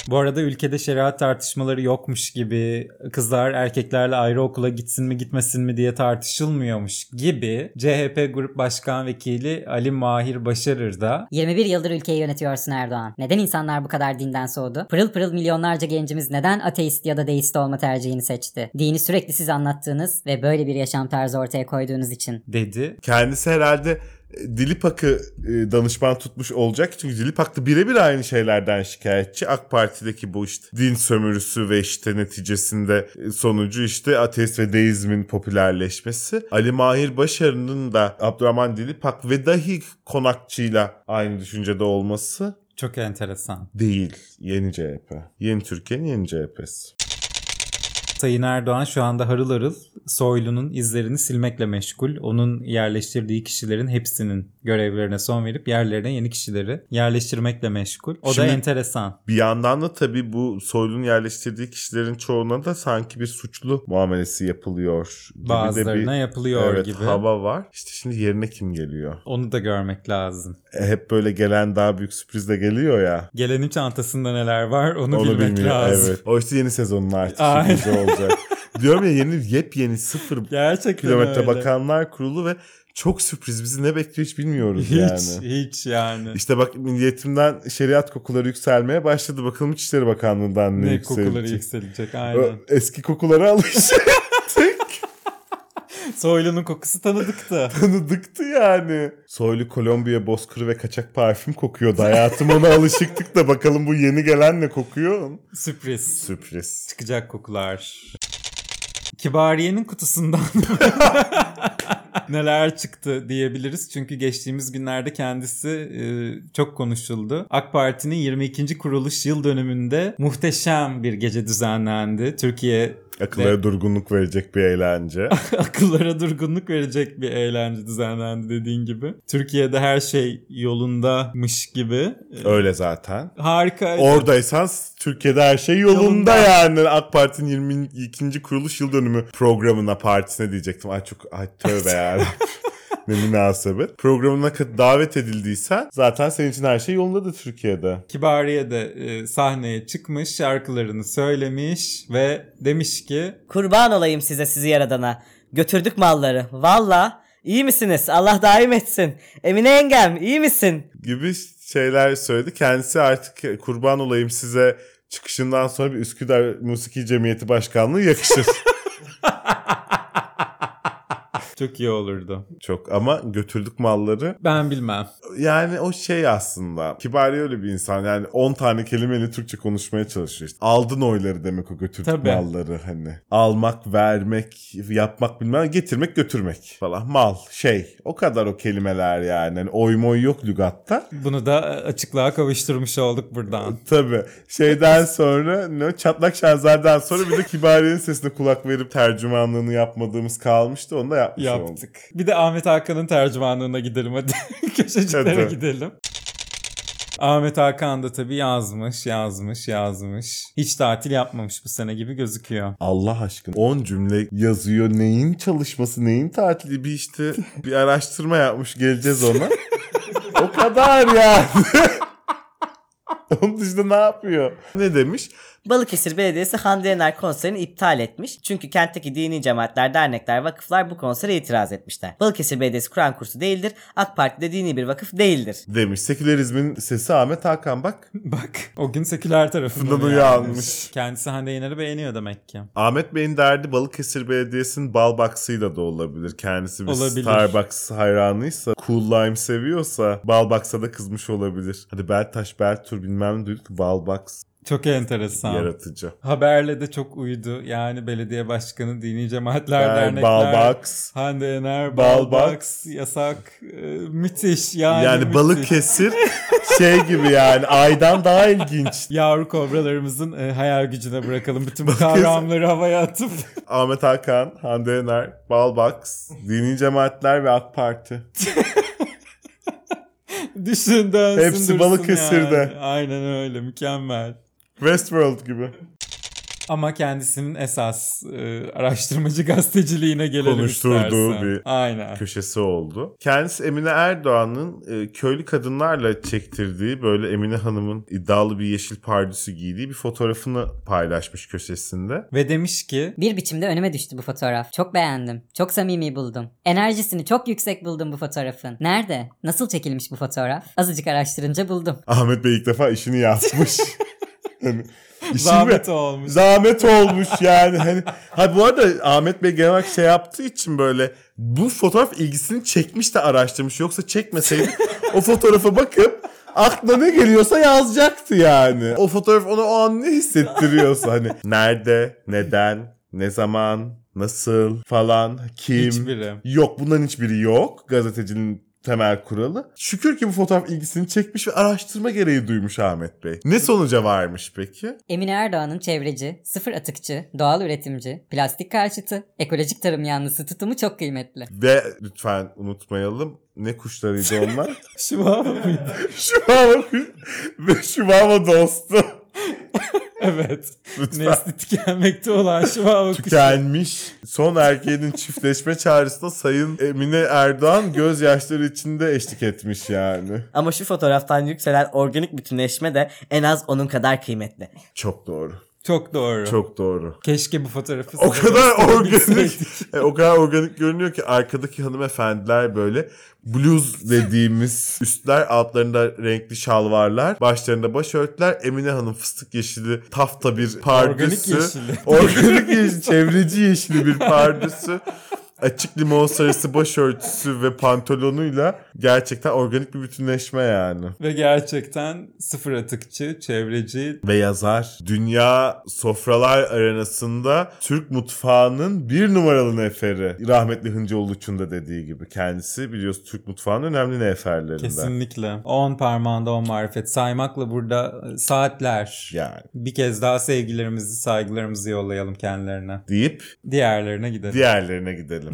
Bu arada ülkede şeriat tartışmaları yokmuş gibi kızlar erkeklerle ayrı okula gitsin mi gitmesin mi diye tartışılmıyormuş gibi CHP Grup Başkan Vekili Ali Mahir Başarır da 21 yıldır ülkeyi yönetiyorsun Erdoğan. Neden insanlar bu kadar dinden soğudu? Pırıl pırıl milyonlarca gencimiz neden ateist ya da deist olma tercihini seçti? Dini sürekli siz anlattığınız ve böyle bir yaşam tarzı ortaya koyduğunuz için. dedi. Kendisi herhalde Dilipak'ı e, danışman tutmuş olacak. Çünkü Dilipak da birebir aynı şeylerden şikayetçi. AK Parti'deki bu işte din sömürüsü ve işte neticesinde e, sonucu işte ateist ve deizmin popülerleşmesi. Ali Mahir Başarı'nın da Abdurrahman Dilipak ve dahi Konakçı'yla aynı düşüncede olması Çok enteresan. değil. Yeni CHP. Yeni Türkiye'nin yeni CHP'si. Sayın Erdoğan şu anda harıl harıl Soylu'nun izlerini silmekle meşgul. Onun yerleştirdiği kişilerin hepsinin görevlerine son verip yerlerine yeni kişileri yerleştirmekle meşgul. O Şimdi- da enteresan. Bir yandan da tabii bu soylunun yerleştirdiği kişilerin çoğuna da sanki bir suçlu muamelesi yapılıyor. gibi de Bazılarına bir, yapılıyor evet, gibi. hava var. İşte şimdi yerine kim geliyor? Onu da görmek lazım. E, hep böyle gelen daha büyük sürprizle geliyor ya. Gelenin çantasında neler var onu, Onu bilmek bilmiyor. lazım. Evet. O işte yeni sezonun artık sürprizi olacak. Diyorum ya yeni yepyeni sıfır Gerçekten kilometre öyle. bakanlar kurulu ve çok sürpriz. Bizi ne bekliyor hiç bilmiyoruz Hiç yani. hiç yani. İşte bak milliyetimden şeriat kokuları yükselmeye başladı. Bakalım İçişleri Bakanlığı'ndan ne, ne yükselecek. kokuları yükselecek aynen. Eski kokulara alıştık. Soylu'nun kokusu tanıdıktı. Tanıdıktı yani. Soylu Kolombiya bozkırı ve kaçak parfüm kokuyordu. Hayatım ona alışıktık da bakalım bu yeni gelen ne kokuyor? Sürpriz. Sürpriz. Çıkacak kokular. Kibariye'nin kutusundan neler çıktı diyebiliriz. Çünkü geçtiğimiz günlerde kendisi e, çok konuşuldu. AK Parti'nin 22. kuruluş yıl dönümünde muhteşem bir gece düzenlendi. Türkiye Akıllara durgunluk verecek bir eğlence. akıllara durgunluk verecek bir eğlence düzenlendi dediğin gibi. Türkiye'de her şey yolundamış gibi. Öyle zaten. Harika. Oradaysan Türkiye'de her şey yolunda, Yolunda. yani. AK Parti'nin 22. kuruluş yıl dönümü programına partisine diyecektim. Ay çok ay tövbe ya. Ne münasebet. Programına kat- davet edildiysen zaten senin için her şey yolundadır Türkiye'de. Kibariye de e, sahneye çıkmış, şarkılarını söylemiş ve demiş ki Kurban olayım size sizi yaradana. Götürdük malları. Valla. İyi misiniz? Allah daim etsin. Emine yengem iyi misin? Gibi şeyler söyledi. Kendisi artık kurban olayım size çıkışından sonra bir Üsküdar Musiki Cemiyeti Başkanlığı yakışır. çok iyi olurdu. Çok ama götürdük malları. Ben bilmem. Yani o şey aslında. Kibari öyle bir insan. Yani 10 tane kelimeyle Türkçe konuşmaya çalışıyor. İşte aldın oyları demek o götürdük Tabii. malları hani. Almak, vermek, yapmak bilmem getirmek götürmek falan. Mal, şey. O kadar o kelimeler yani. yani oy moy yok lügatta. Bunu da açıklığa kavuşturmuş olduk buradan. Tabii. Şeyden sonra ne çatlak şarjlardan sonra bir de Kibariye'nin sesine kulak verip tercümanlığını yapmadığımız kalmıştı. Onu da yapmış olduk. Yaptık. Bir de Ahmet Hakan'ın tercümanlığına gidelim hadi. Köşeciklere Hadi. gidelim. Ahmet Hakan da tabii yazmış, yazmış, yazmış. Hiç tatil yapmamış bu sene gibi gözüküyor. Allah aşkına 10 cümle yazıyor. Neyin çalışması, neyin tatili bir işte bir araştırma yapmış. Geleceğiz ona. o kadar yani. Onun dışında ne yapıyor? Ne demiş? Balıkesir Belediyesi Hande Yener konserini iptal etmiş. Çünkü kentteki dini cemaatler, dernekler, vakıflar bu konsere itiraz etmişler. Balıkesir Belediyesi Kur'an kursu değildir. AK Parti de dini bir vakıf değildir. Demiş. Sekülerizmin sesi Ahmet Hakan bak. Bak o gün seküler tarafından uyanmış. Kendisi Hande Yener'i beğeniyor demek ki. Ahmet Bey'in derdi Balıkesir Belediyesi'nin bal box'ıyla da olabilir. Kendisi bir Olabilir. Starbucks hayranıysa, Cool Lime seviyorsa bal box'a da kızmış olabilir. Hadi Beltaş, Beltur bilmem ne duyduk. Bal box Çok enteresan. yaratıcı. Haberle de çok uydu. Yani belediye başkanı, dini cemaatler, Yani dernekler. bal box. Hande Yener, Bal Balbox, box. yasak. Ee, müthiş yani. Yani müthiş. Balıkesir şey gibi yani aydan daha ilginç. Yavru kobralarımızın e, hayal gücüne bırakalım bütün bu kavramları havaya atıp. Ahmet Hakan, Hande Yener, Balbox, dini cemaatler ve AK Parti. Düşün dönsün Hepsi Balıkesir'de. yani. Aynen öyle mükemmel. Westworld gibi. Ama kendisinin esas e, araştırmacı gazeteciliğine gelelim Konuşturduğu istersen. bir Aynen. köşesi oldu. Kendisi Emine Erdoğan'ın e, köylü kadınlarla çektirdiği böyle Emine Hanım'ın iddialı bir yeşil pardüsü giydiği bir fotoğrafını paylaşmış köşesinde. Ve demiş ki Bir biçimde önüme düştü bu fotoğraf. Çok beğendim. Çok samimi buldum. Enerjisini çok yüksek buldum bu fotoğrafın. Nerede? Nasıl çekilmiş bu fotoğraf? Azıcık araştırınca buldum. Ahmet Bey ilk defa işini yapmış. işin zahmet ve- olmuş. Zahmet olmuş yani. Hani, ha bu arada Ahmet Bey genel olarak şey yaptığı için böyle bu fotoğraf ilgisini çekmiş de araştırmış. Yoksa çekmeseydi o fotoğrafa bakıp aklına ne geliyorsa yazacaktı yani. O fotoğraf ona o an ne hissettiriyorsa hani nerede, neden, ne zaman, nasıl falan, kim. Hiçbiri. Yok bunların hiçbiri yok. Gazetecinin temel kuralı. Şükür ki bu fotoğraf ilgisini çekmiş ve araştırma gereği duymuş Ahmet Bey. Ne sonuca varmış peki? Emine Erdoğan'ın çevreci, sıfır atıkçı, doğal üretimci, plastik karşıtı, ekolojik tarım yanlısı tutumu çok kıymetli. Ve lütfen unutmayalım ne kuşlarıydı onlar? Şivava mıydı? Şivava kuş ve Şivava dostu. evet. Lütfen. Nesli tükenmekte olan şivava kuşu. Tükenmiş. Son erkeğinin çiftleşme çağrısında Sayın Emine Erdoğan gözyaşları içinde eşlik etmiş yani. Ama şu fotoğraftan yükselen organik bütünleşme de en az onun kadar kıymetli. Çok doğru. Çok doğru. Çok doğru. Keşke bu fotoğrafı O kadar organik, e, o kadar organik görünüyor ki arkadaki hanımefendiler böyle bluz dediğimiz üstler altlarında renkli şalvarlar, başlarında başörtüler. Emine Hanım fıstık yeşili tafta bir pardüsü. Organik yeşili. Organik yeşil, çevreci yeşili bir pardüsü. Açık limon sarısı başörtüsü ve pantolonuyla gerçekten organik bir bütünleşme yani. Ve gerçekten sıfır atıkçı, çevreci, Ve yazar dünya sofralar arenasında Türk mutfağının bir numaralı neferi. Rahmetli Hıncıoğlu da dediği gibi. Kendisi biliyorsun Türk mutfağının önemli neferlerinden. kesinlikle. 10 parmağında 10 marifet saymakla burada e, saatler. Yani Bir kez daha sevgilerimizi, saygılarımızı yollayalım kendilerine. deyip Diğerlerine gidelim. diğerlerine gidelim.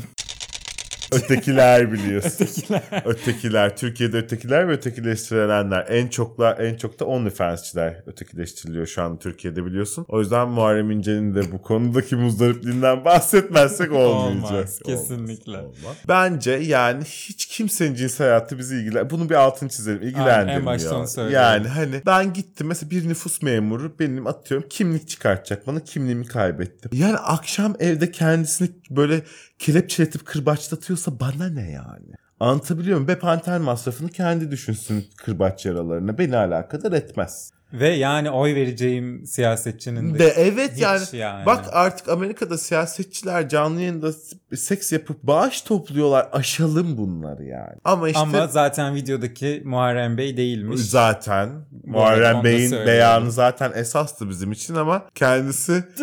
Ötekiler biliyorsun. Ötekiler. ötekiler. Türkiye'de ötekiler ve ötekileştirilenler. En çokla en çok da OnlyFans'çiler ötekileştiriliyor şu an Türkiye'de biliyorsun. O yüzden Muharrem İnce'nin de bu konudaki muzdaripliğinden bahsetmezsek olmayacak. Olmaz, kesinlikle. olmaz. Bence yani hiç kimsenin cinsel hayatı bizi ilgilen. Bunu bir altın çizelim. İlgilendirmiyor. en başta onu söylüyorum. Yani hani ben gittim mesela bir nüfus memuru benim atıyorum kimlik çıkartacak bana kimliğimi kaybettim. Yani akşam evde kendisini böyle kelepçeletip kırbaçlatıyorsa bana ne yani? Anlatabiliyor muyum? Bepanten masrafını kendi düşünsün kırbaç yaralarına. Beni alakadar etmez. Ve yani oy vereceğim siyasetçinin de De evet yani, yani. bak artık Amerika'da siyasetçiler canlı yayında seks yapıp bağış topluyorlar. Aşalım bunları yani. Ama işte Ama zaten videodaki Muharrem Bey değilmiş. zaten Muharrem Bey'in beyanı zaten esastı bizim için ama kendisi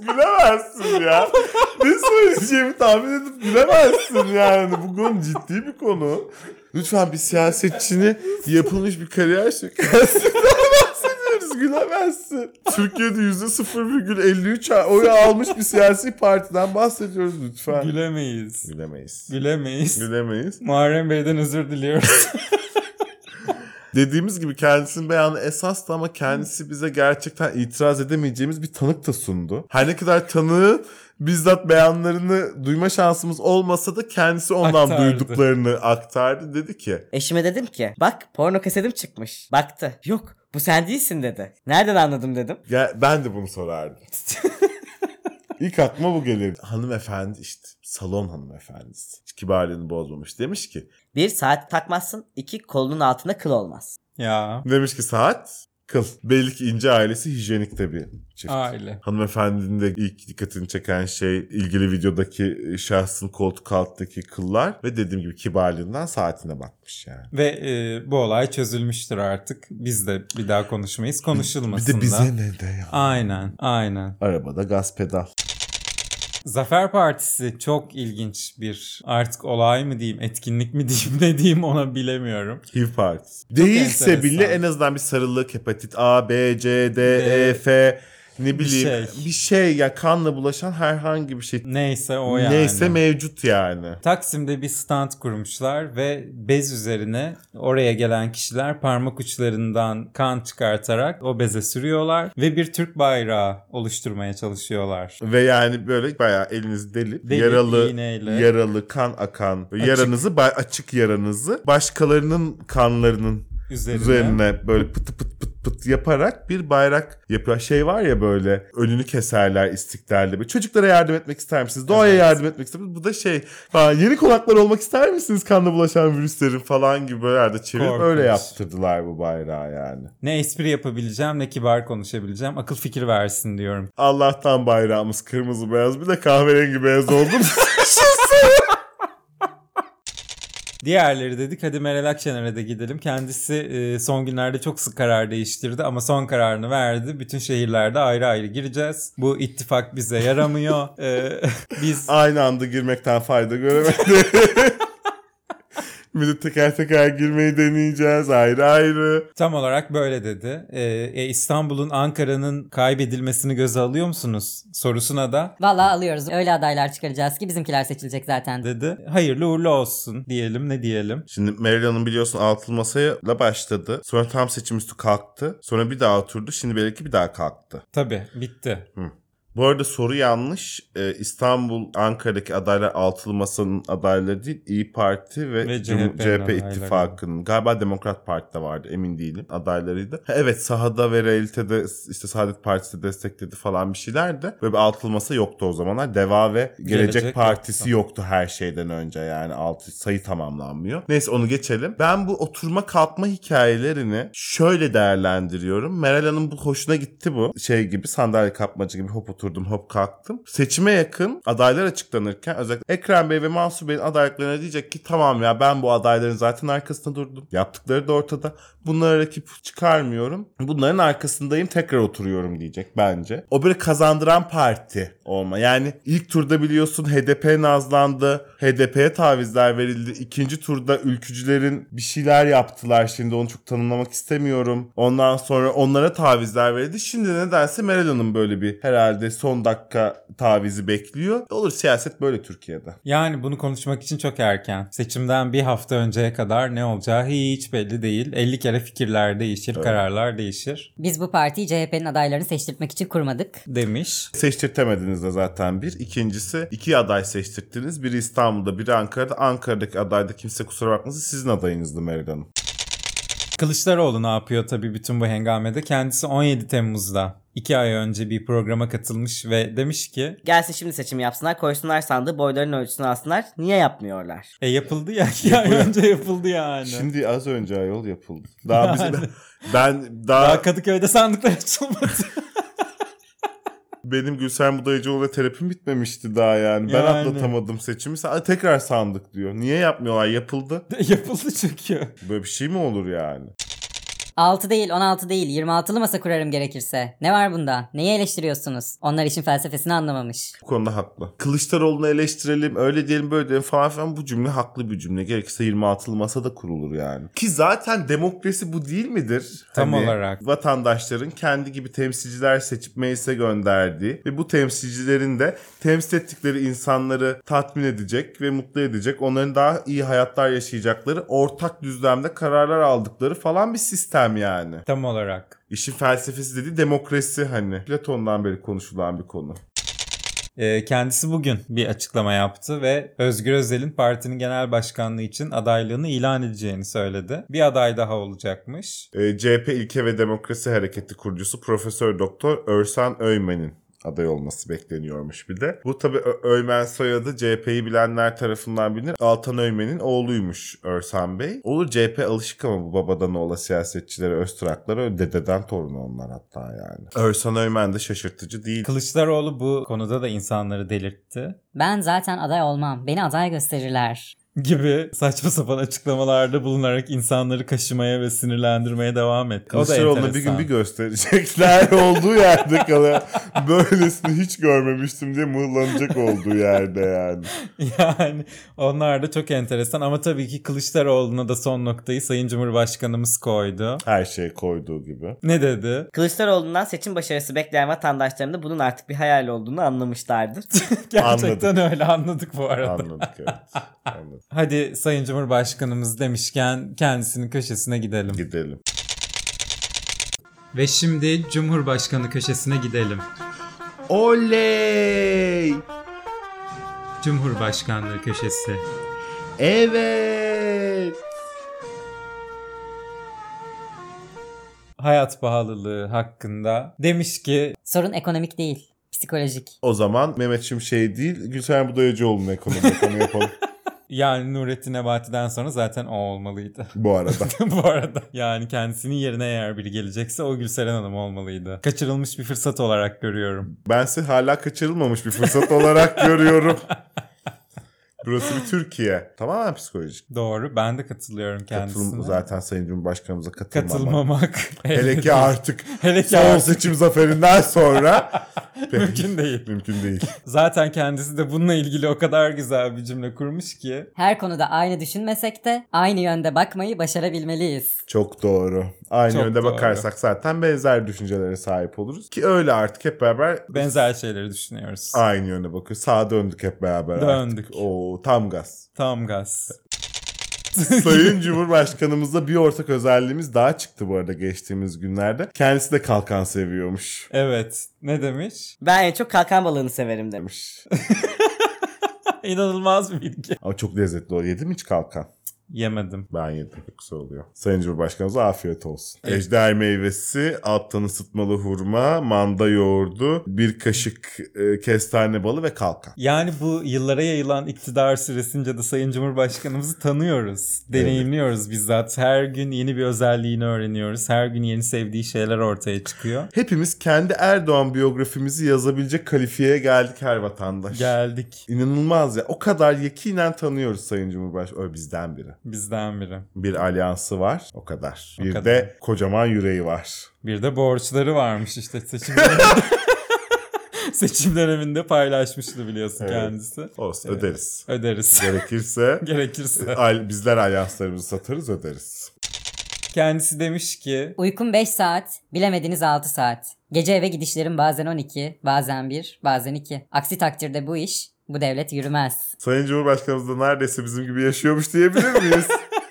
gülemezsin ya. ne söyleyeceğimi tahmin edip gülemezsin yani. Bu konu ciddi bir konu. Lütfen bir siyasetçinin yapılmış bir kariyer şakasından bahsediyoruz. Gülemezsin. Türkiye'de %0,53 oy almış bir siyasi partiden bahsediyoruz lütfen. Gülemeyiz. Gülemeyiz. Gülemeyiz. Gülemeyiz. Muharrem Bey'den özür diliyoruz. Dediğimiz gibi kendisinin beyanı esastı ama kendisi bize gerçekten itiraz edemeyeceğimiz bir tanık da sundu. Her ne kadar tanığı bizzat beyanlarını duyma şansımız olmasa da kendisi ondan Aktardı. duyduklarını aktardı. Dedi ki Eşime dedim ki bak porno kasetim çıkmış. Baktı. Yok bu sen değilsin dedi. Nereden anladım dedim. ya ben de bunu sorardım. İlk aklıma bu gelir. Hanımefendi işte salon hanımefendisi. Hiç kibarlığını bozmamış. Demiş ki Bir saat takmazsın. iki kolunun altında kıl olmaz. ya. demiş ki saat kıl. Belli ki ince ailesi hijyenik bir çift. Aile. Hanımefendinin de ilk dikkatini çeken şey ilgili videodaki şahsın koltuk alttaki kıllar ve dediğim gibi kibarlığından saatine bakmış yani. Ve e, bu olay çözülmüştür artık. Biz de bir daha konuşmayız. Konuşulmasın Bir de bize da. ne de ya. Aynen, aynen. Arabada gaz pedal. Zafer Partisi çok ilginç bir artık olay mı diyeyim, etkinlik mi diyeyim, ne diyeyim ona bilemiyorum. HIV partisi. Değilse enteresan. bile en azından bir sarılık, hepatit A, B, C, D, E, F ne bileyim şey. bir şey ya kanla bulaşan herhangi bir şey. Neyse o yani. Neyse mevcut yani. Taksim'de bir stand kurmuşlar ve bez üzerine oraya gelen kişiler parmak uçlarından kan çıkartarak o beze sürüyorlar ve bir Türk bayrağı oluşturmaya çalışıyorlar. Ve yani böyle bayağı eliniz delip, Delip, yaralı iğneyle. yaralı kan akan yaranızı ba- açık yaranızı başkalarının kanlarının Üzerine. üzerine böyle pıt pıt pıt pıt yaparak bir bayrak yapıyor. Şey var ya böyle önünü keserler istiklalde. Çocuklara yardım etmek ister misiniz? Doğaya Evet. yardım etmek ister misiniz? Bu da şey falan, yeni konaklar olmak ister misiniz kanla bulaşan virüslerin falan gibi böyle yerde çevirip Korkunç. öyle yaptırdılar bu bayrağı yani. Ne espri yapabileceğim ne kibar konuşabileceğim. Akıl fikir versin diyorum. Allah'tan bayrağımız kırmızı beyaz bir de kahverengi beyaz oldu. Diğerleri dedik hadi Meral Akşener'e de gidelim. Kendisi e, son günlerde çok sık karar değiştirdi ama son kararını verdi. Bütün şehirlerde ayrı ayrı gireceğiz. Bu ittifak bize yaramıyor. E, biz Aynı anda girmekten fayda göremedi. De teker teker girmeyi deneyeceğiz ayrı ayrı. tam olarak böyle dedi. E, e, İstanbul'un Ankara'nın kaybedilmesini göze alıyor musunuz? Sorusuna da Vallahi alıyoruz. Öyle adaylar çıkaracağız ki bizimkiler seçilecek zaten. dedi. Hayırlı uğurlu olsun diyelim ne diyelim. Şimdi Meral Hanım biliyorsun altılı masayla başladı. Sonra tam seçim üstü kalktı. Sonra bir daha oturdu. Şimdi belki bir daha kalktı. Tabii bitti. Bu arada soru yanlış. Ee, İstanbul, Ankara'daki adaylar altılı masanın adayları değil. İyi Parti ve, Ve CHP adayları. ittifakının. Galiba Demokrat Parti'de vardı emin değilim adaylarıydı. Ha, evet sahada ve realitede işte Saadet Partisi destekledi falan bir şeylerdi. Böyle bir altılı masa yoktu o zamanlar. Deva ve Gelecek, Gelecek Partisi yoktu. yoktu her şeyden önce yani altı sayı tamamlanmıyor. Neyse onu geçelim. Ben bu oturma kalkma hikayelerini şöyle değerlendiriyorum. Meral Hanım bu hoşuna gitti bu. Şey gibi sandalye kapmacı gibi hop oturdum hop kalktım. Seçime yakın adaylar açıklanırken özellikle Ekrem Bey ve Mansur Bey'in adaylıklarına diyecek ki tamam ya ben bu adayların zaten arkasında durdum. Yaptıkları da ortada. Bunlara rakip çıkarmıyorum. Bunların arkasındayım tekrar oturuyorum diyecek bence. O böyle kazandıran parti olma. Yani ilk turda biliyorsun HDP nazlandı. HDP'ye tavizler verildi. İkinci turda ülkücülerin bir şeyler yaptılar. Şimdi onu çok tanımlamak istemiyorum. Ondan sonra onlara tavizler verildi. Şimdi nedense Meral Hanım böyle bir herhalde son dakika tavizi bekliyor. Olur siyaset böyle Türkiye'de. Yani bunu konuşmak için çok erken. Seçimden bir hafta önceye kadar ne olacağı hiç belli değil. 50 kere fikirler değişir, kararlar değişir Biz bu partiyi CHP'nin adaylarını seçtirtmek için kurmadık. demiş. Seçtirtemediniz de zaten bir. İkincisi iki aday seçtirttiniz. Biri İstanbul'da biri Ankara'da. Ankara'daki adayda kimse kusura bakmasın sizin adayınızdı Meral Hanım. Kılıçdaroğlu ne yapıyor tabii bütün bu hengamede? Kendisi 17 Temmuz'da 2 ay önce bir programa katılmış ve demiş ki Gelsin şimdi seçim yapsınlar koysunlar sandığı boyların ölçüsünü alsınlar. Niye yapmıyorlar? e yapıldı ya 2 ay önce yapıldı yani. Şimdi az önce ayol yapıldı. Daha bizim ben daha, Daha Kadıköy'de sandıklar açılmadı. benim Gülsen Budayıcıoğlu'na terapim bitmemişti daha yani. Ben Yani. atlatamadım seçimi. Tekrar sandık diyor. Niye yapmıyorlar? Yapıldı. yapıldı çünkü. Böyle bir şey mi olur yani? 6 değil 16 değil 26'lı masa kurarım gerekirse. Ne var bunda? Neyi eleştiriyorsunuz? Onlar işin felsefesini anlamamış. Bu konuda haklı. Kılıçdaroğlu'nu eleştirelim, öyle diyelim, böyle diyelim falan filan bu cümle haklı bir cümle. Gerekirse 26'lı masada kurulur yani. Ki zaten demokrasi bu değil midir? Tam Hani olarak. Vatandaşların kendi gibi temsilciler seçip meclise gönderdiği ve bu temsilcilerin de temsil ettikleri insanları tatmin edecek ve mutlu edecek, onların daha iyi hayatlar yaşayacakları, ortak düzlemde kararlar aldıkları falan bir sistem yani. Tam olarak. İşin felsefesi dediği demokrasi hani. Platon'dan beri konuşulan bir konu. Ee, kendisi bugün bir açıklama yaptı ve Özgür Özel'in partinin genel başkanlığı için adaylığını ilan edeceğini söyledi. Bir aday daha olacakmış. Ee, CHP İlke ve Demokrasi Hareketi kurucusu Profesör Doktor Örsan Öymen'in aday olması bekleniyormuş bir de. Bu tabi Öymen soyadı CHP'yi bilenler tarafından bilinir. Altan Öymen'in oğluymuş Örsan Bey. Olur CHP alışık ama bu babadan oğla siyasetçilere, öztraklara, dededen torunu onlar hatta yani. Örsan Öymen de şaşırtıcı değil. Kılıçdaroğlu bu konuda da insanları delirtti. Ben zaten aday olmam. Beni aday gösterirler. Gibi saçma sapan açıklamalarda bulunarak insanları kaşımaya ve sinirlendirmeye devam etti. Kılıçdaroğlu'na bir gün bir gösterecekler olduğu yerde kalıyor. Böylesini hiç görmemiştim diye mırlanacak olduğu yerde yani. Yani onlar da çok enteresan ama tabii ki Kılıçdaroğlu'na da son noktayı Sayın Cumhurbaşkanımız koydu. Her şey koyduğu gibi. Ne dedi? Kılıçdaroğlu'ndan seçim başarısı bekleyen vatandaşların da bunun artık bir hayal olduğunu anlamışlardır. Gerçekten öyle anladık bu arada. Anladık evet. Anladık. Hadi Sayın Cumhurbaşkanımız demişken kendisinin köşesine gidelim. Gidelim. Ve şimdi Cumhurbaşkanı köşesine gidelim. Oley! Cumhurbaşkanlığı köşesi. Evet! Hayat pahalılığı hakkında demiş ki Sorun ekonomik değil. Psikolojik. O zaman Mehmet Şimşek değil, Gülsen Budayıcıoğlu'nun ekonomi konu yapalım yani Nurettin Nebati'den sonra zaten o olmalıydı. bu arada. bu arada. Yani kendisinin yerine eğer biri gelecekse o Gülseren Hanım olmalıydı. Kaçırılmış bir fırsat olarak görüyorum. Bense hala kaçırılmamış bir fırsat olarak görüyorum. Burası bir Türkiye. Tamamen psikolojik. Doğru. Ben de katılıyorum kendisine. Katılım, zaten Sayın Cumhurbaşkanımıza katılmamak. Katılmamak. Hele ki artık Hele ki son artık. seçim zaferinden sonra Mümkün değil. Mümkün değil. Zaten kendisi de bununla ilgili o kadar güzel bir cümle kurmuş ki. Her konuda aynı düşünmesek de aynı yönde bakmayı başarabilmeliyiz. Çok doğru. Aynı Çok yönde doğru. bakarsak zaten benzer düşüncelere sahip oluruz. Ki öyle artık hep beraber Benzer şeyleri düşünüyoruz. aynı yöne bakıyoruz. Sağa döndük hep beraber Döndük. artık. Oo, tam gaz. Tam gaz. Sayın Cumhurbaşkanımızda bir ortak özelliğimiz daha çıktı bu arada geçtiğimiz günlerde. Kendisi de kalkan seviyormuş. Evet. Ne demiş? Ben en çok kalkan balığını severim demiş. İnanılmaz bir bilgi. Ama çok lezzetli o. Yedin mi hiç kalkan? Yemedim. Ben yedim. Çok güzel oluyor. Sayın Cumhurbaşkanımıza afiyet olsun. Evet. Ejder meyvesi, alttan ısıtmalı hurma, manda yoğurdu, bir kaşık e, kestane balı ve kalkan. Yani bu yıllara yayılan iktidar süresince de Sayın Cumhurbaşkanımızı tanıyoruz. Deneyimliyoruz bizzat. Her gün yeni bir özelliğini öğreniyoruz. Her gün yeni sevdiği şeyler ortaya çıkıyor. Hepimiz kendi Erdoğan biyografimizi yazabilecek kalifiyeye geldik her vatandaş. Geldik. İnanılmaz ya. O kadar yakinen tanıyoruz Sayın Cumhurbaşkanı. O bizden biri. Bizden biri. Bir alyansı var. O kadar. O bir kadar. de kocaman yüreği var. Bir de borçları varmış işte seçim döneminde. seçim döneminde paylaşmıştı biliyorsun Evet. kendisi. Olsun Evet. öderiz. Öderiz. Gerekirse Gerekirse. al- bizler alyanslarımızı satarız öderiz. Kendisi demiş ki Uykum 5 saat, bilemediniz 6 saat. Gece eve gidişlerim bazen 12, bazen 1, bazen 2. Aksi takdirde bu iş, bu devlet yürümez. Sayın Cumhurbaşkanımız da neredeyse bizim gibi yaşıyormuş diyebilir miyiz?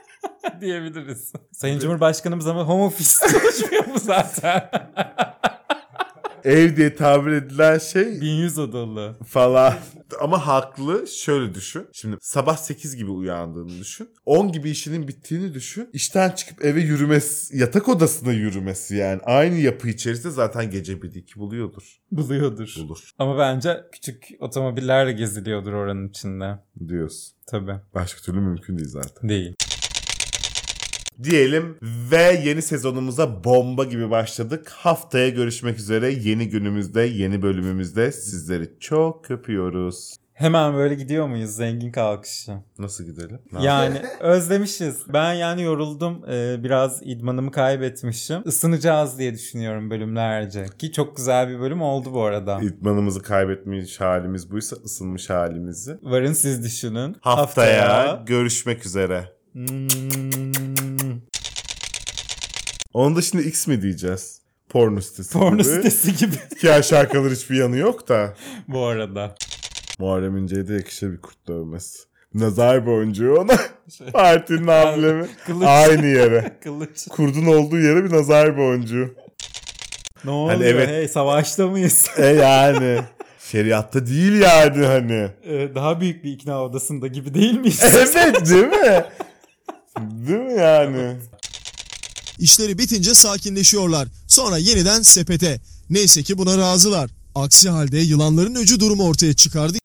diyebiliriz. Sayın Cumhurbaşkanımız ama home office çalışmıyor mu zaten? Ev diye tabir edilen şey 1100 odalı. falan. Ama haklı. Şöyle düşün. Şimdi sabah 8 gibi uyandığını düşün. 10 gibi işinin bittiğini düşün. İşten çıkıp eve yürümesi, yatak odasına yürümesi yani. Aynı yapı içerisinde zaten gece 1-2 buluyordur. Buluyordur. Bulur Ama bence küçük otomobillerle geziliyordur oranın içinde. diyorsun. Tabii. Başka türlü mümkün değil zaten. Değil. Diyelim ve yeni sezonumuza bomba gibi başladık. Haftaya görüşmek üzere. Yeni günümüzde, yeni bölümümüzde sizleri çok öpüyoruz. Hemen böyle gidiyor muyuz zengin kalkışı? Nasıl gidelim? Ne Yani özlemişiz. Ben yani yoruldum. Ee, biraz idmanımı kaybetmişim. Isınacağız diye düşünüyorum bölümlerce. Ki çok güzel bir bölüm oldu bu arada. İdmanımızı kaybetmiş halimiz buysa ısınmış halimizi. Varın siz düşünün. Haftaya, görüşmek üzere. Hmm. Onun dışında X mi diyeceğiz? Porno sitesi Porno gibi. sitesi gibi Ki aşağı kalır hiçbir yanı yok da. bu arada. Muharrem İnce'ye de yakışır bir kurt dövmesi. Nazar boncuğu ona. Şey, Partinin amblemi. Kılıç. Aynı yere. Kılıç. Kurdun olduğu yere bir nazar boncuğu. Ne oluyor? Hani evet. Hey savaşta mıyız? E yani. Şeriatta değil yani hani. Ee, daha büyük bir ikna odasında gibi değil miyiz? Evet değil mi? Değil mi yani? İşleri bitince sakinleşiyorlar. Sonra yeniden sepete. Neyse ki buna razılar. Aksi halde yılanların öcü durumu ortaya çıkardı.